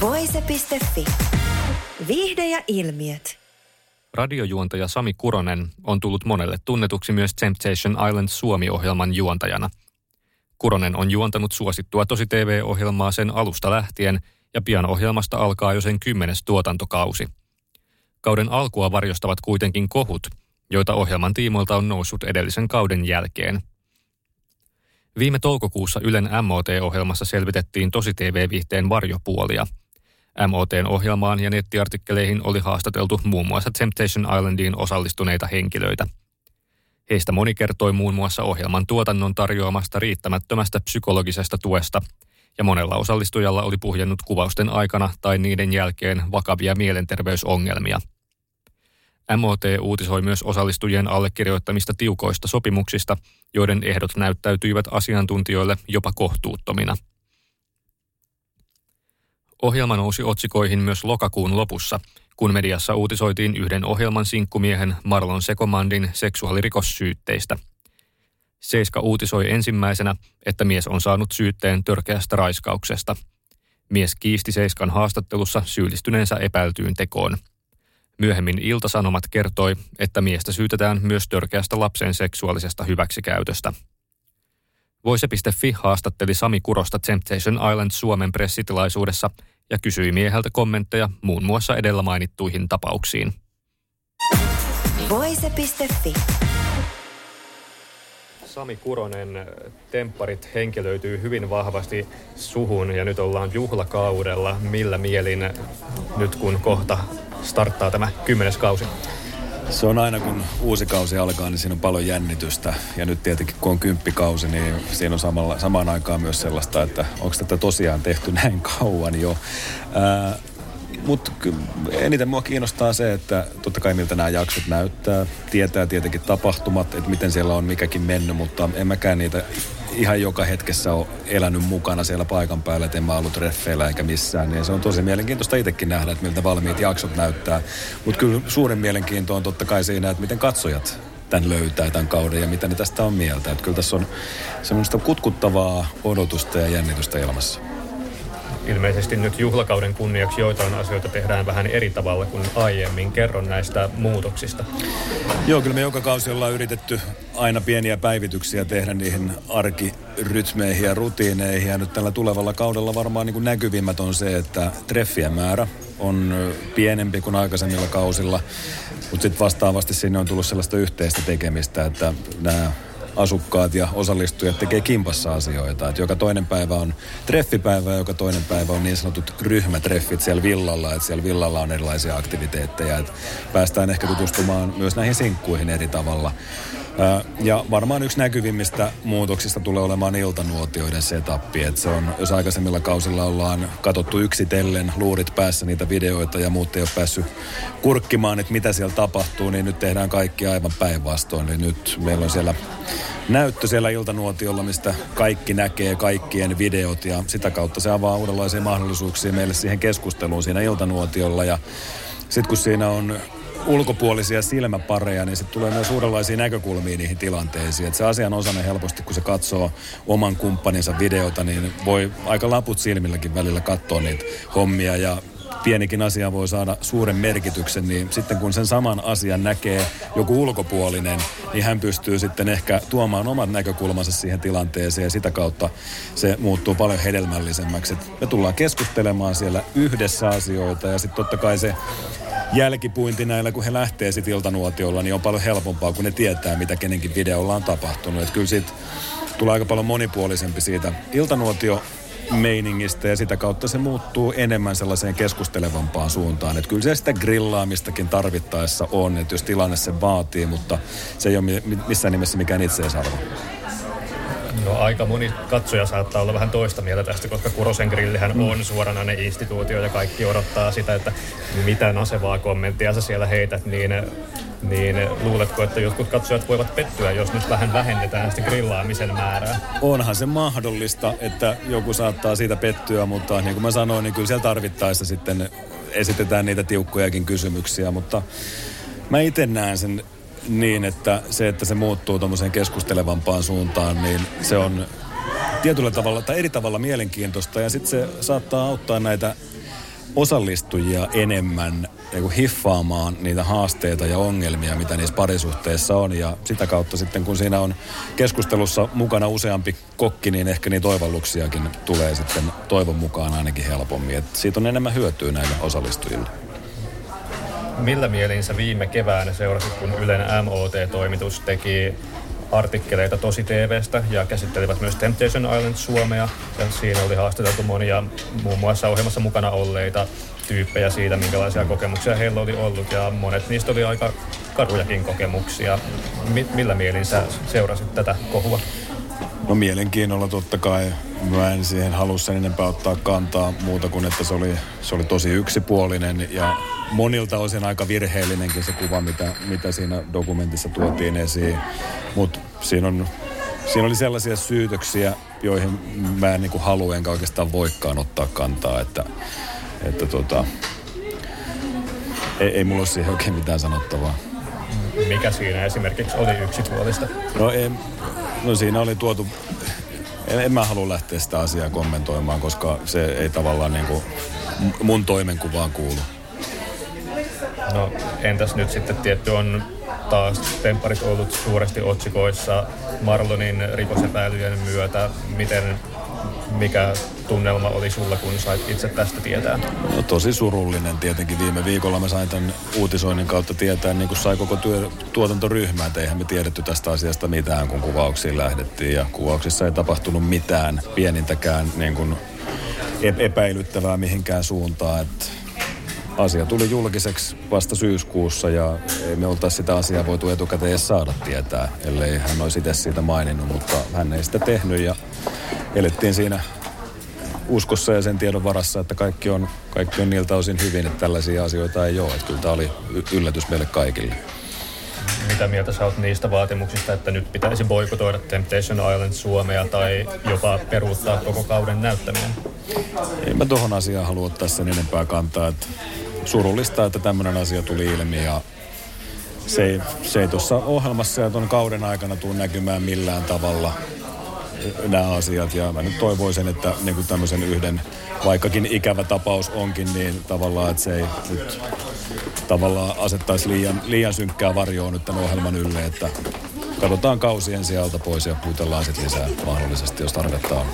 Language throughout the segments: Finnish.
Voise.fi. Viihde ja ilmiöt. Radiojuontaja Sami Kuronen on tullut monelle tunnetuksi myös Temptation Island Suomi-ohjelman juontajana. Kuronen on juontanut suosittua tosi TV-ohjelmaa sen alusta lähtien ja pian ohjelmasta alkaa jo sen kymmenes tuotantokausi. Kauden alkua varjostavat kuitenkin kohut, joita ohjelman tiimoilta on noussut edellisen kauden jälkeen. Viime toukokuussa Ylen MOT-ohjelmassa selvitettiin tosi TV-viihteen varjopuolia – MOTn ohjelmaan ja nettiartikkeleihin oli haastateltu muun muassa Temptation Islandiin osallistuneita henkilöitä. Heistä moni kertoi muun muassa ohjelman tuotannon tarjoamasta riittämättömästä psykologisesta tuesta, ja monella osallistujalla oli puhjennut kuvausten aikana tai niiden jälkeen vakavia mielenterveysongelmia. MOT uutisoi myös osallistujien allekirjoittamista tiukoista sopimuksista, joiden ehdot näyttäytyivät asiantuntijoille jopa kohtuuttomina – Ohjelma nousi otsikoihin myös lokakuun lopussa, kun mediassa uutisoitiin yhden ohjelman sinkkumiehen Marlon Sekomandin seksuaalirikossyytteistä. Seiska uutisoi ensimmäisenä, että mies on saanut syytteen törkeästä raiskauksesta. Mies kiisti Seiskan haastattelussa syyllistyneensä epäiltyyn tekoon. Myöhemmin Iltasanomat kertoi, että miestä syytetään myös törkeästä lapsen seksuaalisesta hyväksikäytöstä. Voise.fi haastatteli Sami Kurosta Temptation Island Suomen pressitilaisuudessa ja kysyi mieheltä kommentteja muun muassa edellä mainittuihin tapauksiin. Voise.fi Sami Kuronen, tempparit henkilöityy hyvin vahvasti suhun ja nyt ollaan juhlakaudella. Millä mielin nyt kun kohta starttaa tämä kymmenes kausi? Se on aina kun uusi kausi alkaa, niin siinä on paljon jännitystä. Ja nyt tietenkin kun on kymppikausi, niin siinä on samalla, samaan aikaan myös sellaista, että onko tätä tosiaan tehty näin kauan jo. Mutta eniten mua kiinnostaa se, että totta kai miltä nämä jaksot näyttää. Tietää tietenkin tapahtumat, että miten siellä on mikäkin mennyt, mutta en mäkään niitä ihan joka hetkessä ole elänyt mukana siellä paikan päällä, että en mä ollut reffeillä eikä missään. Niin se on tosi mielenkiintoista itsekin nähdä, että miltä valmiit jaksot näyttää. Mutta kyllä suurin mielenkiinto on totta kai siinä, että miten katsojat tämän löytää tämän kauden ja mitä ne tästä on mieltä. Että kyllä tässä on semmoista kutkuttavaa odotusta ja jännitystä ilmassa ilmeisesti nyt juhlakauden kunniaksi joitain asioita tehdään vähän eri tavalla kuin aiemmin. Kerron näistä muutoksista. Joo, kyllä me joka kausi ollaan yritetty aina pieniä päivityksiä tehdä niihin arkirytmeihin ja rutiineihin. Ja nyt tällä tulevalla kaudella varmaan niin kuin näkyvimmät on se, että treffien määrä on pienempi kuin aikaisemmilla kausilla. Mutta sitten vastaavasti sinne on tullut sellaista yhteistä tekemistä, että nämä asukkaat ja osallistujat tekee kimpassa asioita. Et joka toinen päivä on treffipäivä ja joka toinen päivä on niin sanotut ryhmätreffit siellä villalla. Että siellä villalla on erilaisia aktiviteetteja. Et päästään ehkä tutustumaan myös näihin sinkkuihin eri tavalla. Ja varmaan yksi näkyvimmistä muutoksista tulee olemaan iltanuotioiden setappi. Että se on, jos aikaisemmilla kausilla ollaan katsottu yksitellen luurit päässä niitä videoita ja muut ei ole päässyt kurkkimaan, että mitä siellä tapahtuu, niin nyt tehdään kaikki aivan päinvastoin. Niin nyt meillä on siellä näyttö siellä iltanuotiolla, mistä kaikki näkee kaikkien videot ja sitä kautta se avaa uudenlaisia mahdollisuuksia meille siihen keskusteluun siinä iltanuotiolla ja sitten kun siinä on ulkopuolisia silmäpareja, niin sitten tulee myös uudenlaisia näkökulmia niihin tilanteisiin. Et se asianosainen helposti, kun se katsoo oman kumppaninsa videota, niin voi aika laput silmilläkin välillä katsoa niitä hommia ja pienikin asia voi saada suuren merkityksen, niin sitten kun sen saman asian näkee joku ulkopuolinen, niin hän pystyy sitten ehkä tuomaan omat näkökulmansa siihen tilanteeseen ja sitä kautta se muuttuu paljon hedelmällisemmäksi. Et me tullaan keskustelemaan siellä yhdessä asioita ja sitten totta kai se jälkipuinti näillä, kun he lähtee sitten iltanuotiolla, niin on paljon helpompaa, kun ne tietää, mitä kenenkin videolla on tapahtunut. Että kyllä siitä tulee aika paljon monipuolisempi siitä iltanuotio meiningistä ja sitä kautta se muuttuu enemmän sellaiseen keskustelevampaan suuntaan. Että kyllä se sitä grillaamistakin tarvittaessa on, että jos tilanne se vaatii, mutta se ei ole missään nimessä mikään itseisarvo. No aika moni katsoja saattaa olla vähän toista mieltä tästä, koska Kurosen grillihän mm. on suoranainen instituutio ja kaikki odottaa sitä, että mitä nasevaa kommenttia sä siellä heität, niin, niin luuletko, että jotkut katsojat voivat pettyä, jos nyt vähän vähennetään sitä grillaamisen määrää? Onhan se mahdollista, että joku saattaa siitä pettyä, mutta niin kuin mä sanoin, niin kyllä siellä tarvittaessa sitten esitetään niitä tiukkojakin kysymyksiä, mutta mä itse näen sen niin, että se, että se muuttuu tuommoiseen keskustelevampaan suuntaan, niin se on tietyllä tavalla tai eri tavalla mielenkiintoista ja sitten se saattaa auttaa näitä osallistujia enemmän niin kuin hiffaamaan niitä haasteita ja ongelmia, mitä niissä parisuhteissa on. Ja sitä kautta sitten, kun siinä on keskustelussa mukana useampi kokki, niin ehkä niitä toivalluksiakin tulee sitten toivon mukaan ainakin helpommin. Et siitä on enemmän hyötyä näille osallistujille. Millä mielin sä viime keväänä seurasit, kun Ylen MOT-toimitus teki artikkeleita tosi TVstä ja käsittelivät myös Temptation Island Suomea. Ja siinä oli haastateltu monia muun muassa ohjelmassa mukana olleita tyyppejä siitä, minkälaisia kokemuksia heillä oli ollut. Ja monet niistä oli aika karujakin kokemuksia. Mi- millä mielin sä seurasit tätä kohua? No mielenkiinnolla totta kai. Mä en siihen halua sen enempää ottaa kantaa muuta kuin, että se oli, se oli tosi yksipuolinen ja monilta osin aika virheellinenkin se kuva, mitä, mitä siinä dokumentissa tuotiin esiin. Mutta siinä, on, siinä oli sellaisia syytöksiä, joihin mä en niin kuin halua enkä oikeastaan voikaan ottaa kantaa, että, että tota, ei, ei mulla ole siihen oikein mitään sanottavaa. Mikä siinä esimerkiksi oli yksipuolista? No, ei, no siinä oli tuotu en, en mä halua lähteä sitä asiaa kommentoimaan, koska se ei tavallaan niin kuin mun toimenkuvaan kuulu. No entäs nyt sitten tietty on taas tempparit ollut suuresti otsikoissa Marlonin rikosepäilyjen myötä. Miten, mikä tunnelma oli sulla, kun sait itse tästä tietää? No tosi surullinen tietenkin. Viime viikolla mä sain tämän uutisoinnin kautta tietää, niin kuin sai koko työ, tuotantoryhmä, että eihän me tiedetty tästä asiasta mitään, kun kuvauksiin lähdettiin. Ja kuvauksissa ei tapahtunut mitään pienintäkään niin kuin epäilyttävää mihinkään suuntaan. Että asia tuli julkiseksi vasta syyskuussa ja ei me oltaisi sitä asiaa voitu etukäteen edes saada tietää, ellei hän olisi itse siitä maininnut, mutta hän ei sitä tehnyt ja elettiin siinä uskossa ja sen tiedon varassa, että kaikki on, kaikki on niiltä osin hyvin, että tällaisia asioita ei ole. Että kyllä tämä oli yllätys meille kaikille. Mitä mieltä sä oot niistä vaatimuksista, että nyt pitäisi boikotoida Temptation Island Suomea tai jopa peruuttaa koko kauden näyttäminen? Ei mä tuohon asiaan halua ottaa sen enempää kantaa. Että surullista, että tämmöinen asia tuli ilmi ja se ei, se ei tuossa ohjelmassa ja tuon kauden aikana tule näkymään millään tavalla nämä asiat. Ja mä nyt toivoisin, että niin kuin tämmöisen yhden, vaikkakin ikävä tapaus onkin, niin tavallaan, että se ei nyt tavallaan asettaisi liian, liian synkkää varjoa nyt tämän ohjelman ylle, että katsotaan kausien sieltä pois ja puutellaan sitten lisää mahdollisesti, jos tarvetta on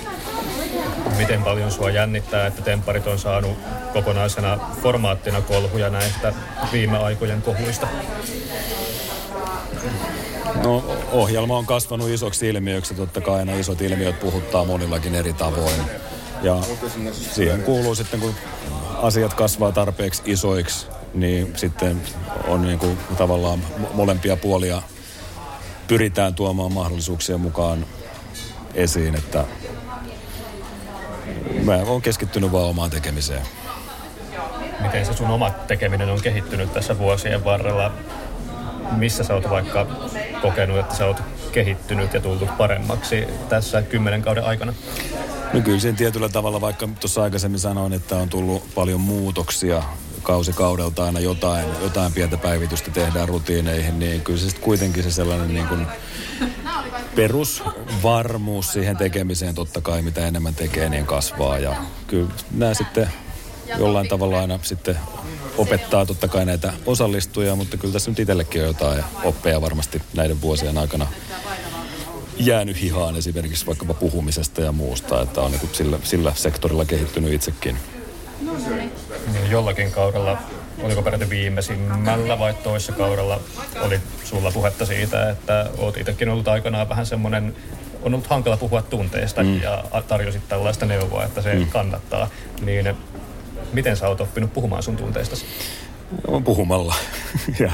miten paljon sua jännittää, että Tempparit on saanut kokonaisena formaattina kolhuja näistä viime aikojen kohuista? No ohjelma on kasvanut isoksi ilmiöksi, totta kai aina isot ilmiöt puhuttaa monillakin eri tavoin. Ja siihen kuuluu sitten, kun asiat kasvaa tarpeeksi isoiksi, niin sitten on niin kuin tavallaan molempia puolia pyritään tuomaan mahdollisuuksia mukaan esiin, että mä oon keskittynyt vaan omaan tekemiseen. Miten se sun oma tekeminen on kehittynyt tässä vuosien varrella? Missä sä oot vaikka kokenut, että sä oot kehittynyt ja tullut paremmaksi tässä kymmenen kauden aikana? No kyllä sen tietyllä tavalla, vaikka tuossa aikaisemmin sanoin, että on tullut paljon muutoksia kausi kaudelta aina jotain, jotain pientä päivitystä tehdään rutiineihin, niin kyllä se kuitenkin se sellainen niin kuin perusvarmuus siihen tekemiseen totta kai, mitä enemmän tekee, niin kasvaa. Ja kyllä nämä sitten jollain tavalla aina sitten opettaa totta kai näitä osallistujia, mutta kyllä tässä nyt itsellekin on jotain oppeja varmasti näiden vuosien aikana jäänyt hihaan esimerkiksi vaikkapa puhumisesta ja muusta, että on niin sillä, sillä sektorilla kehittynyt itsekin. Niin jollakin kaudella, oliko peräti viimeisimmällä vai toisessa kaudella, oli sulla puhetta siitä, että oot itsekin ollut aikanaan vähän semmoinen on ollut hankala puhua tunteista mm. ja tarjosit tällaista neuvoa, että se mm. kannattaa. Niin miten sä oot oppinut puhumaan sun tunteistasi? puhumalla. ja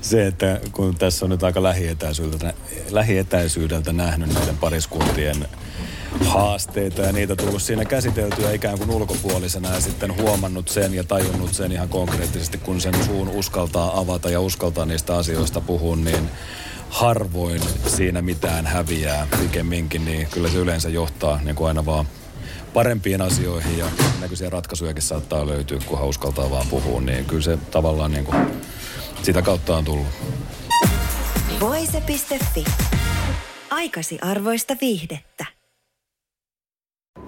se, että kun tässä on nyt aika lähietäisyydeltä, lähietäisyydeltä nähnyt näiden pariskuntien haasteita ja niitä tullut siinä käsiteltyä ikään kuin ulkopuolisena ja sitten huomannut sen ja tajunnut sen ihan konkreettisesti, kun sen suun uskaltaa avata ja uskaltaa niistä asioista puhua, niin harvoin siinä mitään häviää pikemminkin, niin kyllä se yleensä johtaa niin kuin aina vaan parempiin asioihin ja näköisiä ratkaisujakin saattaa löytyä, kun uskaltaa vaan puhua, niin kyllä se tavallaan niin kuin sitä kautta on tullut. Voise.fi. Aikasi arvoista viihdettä.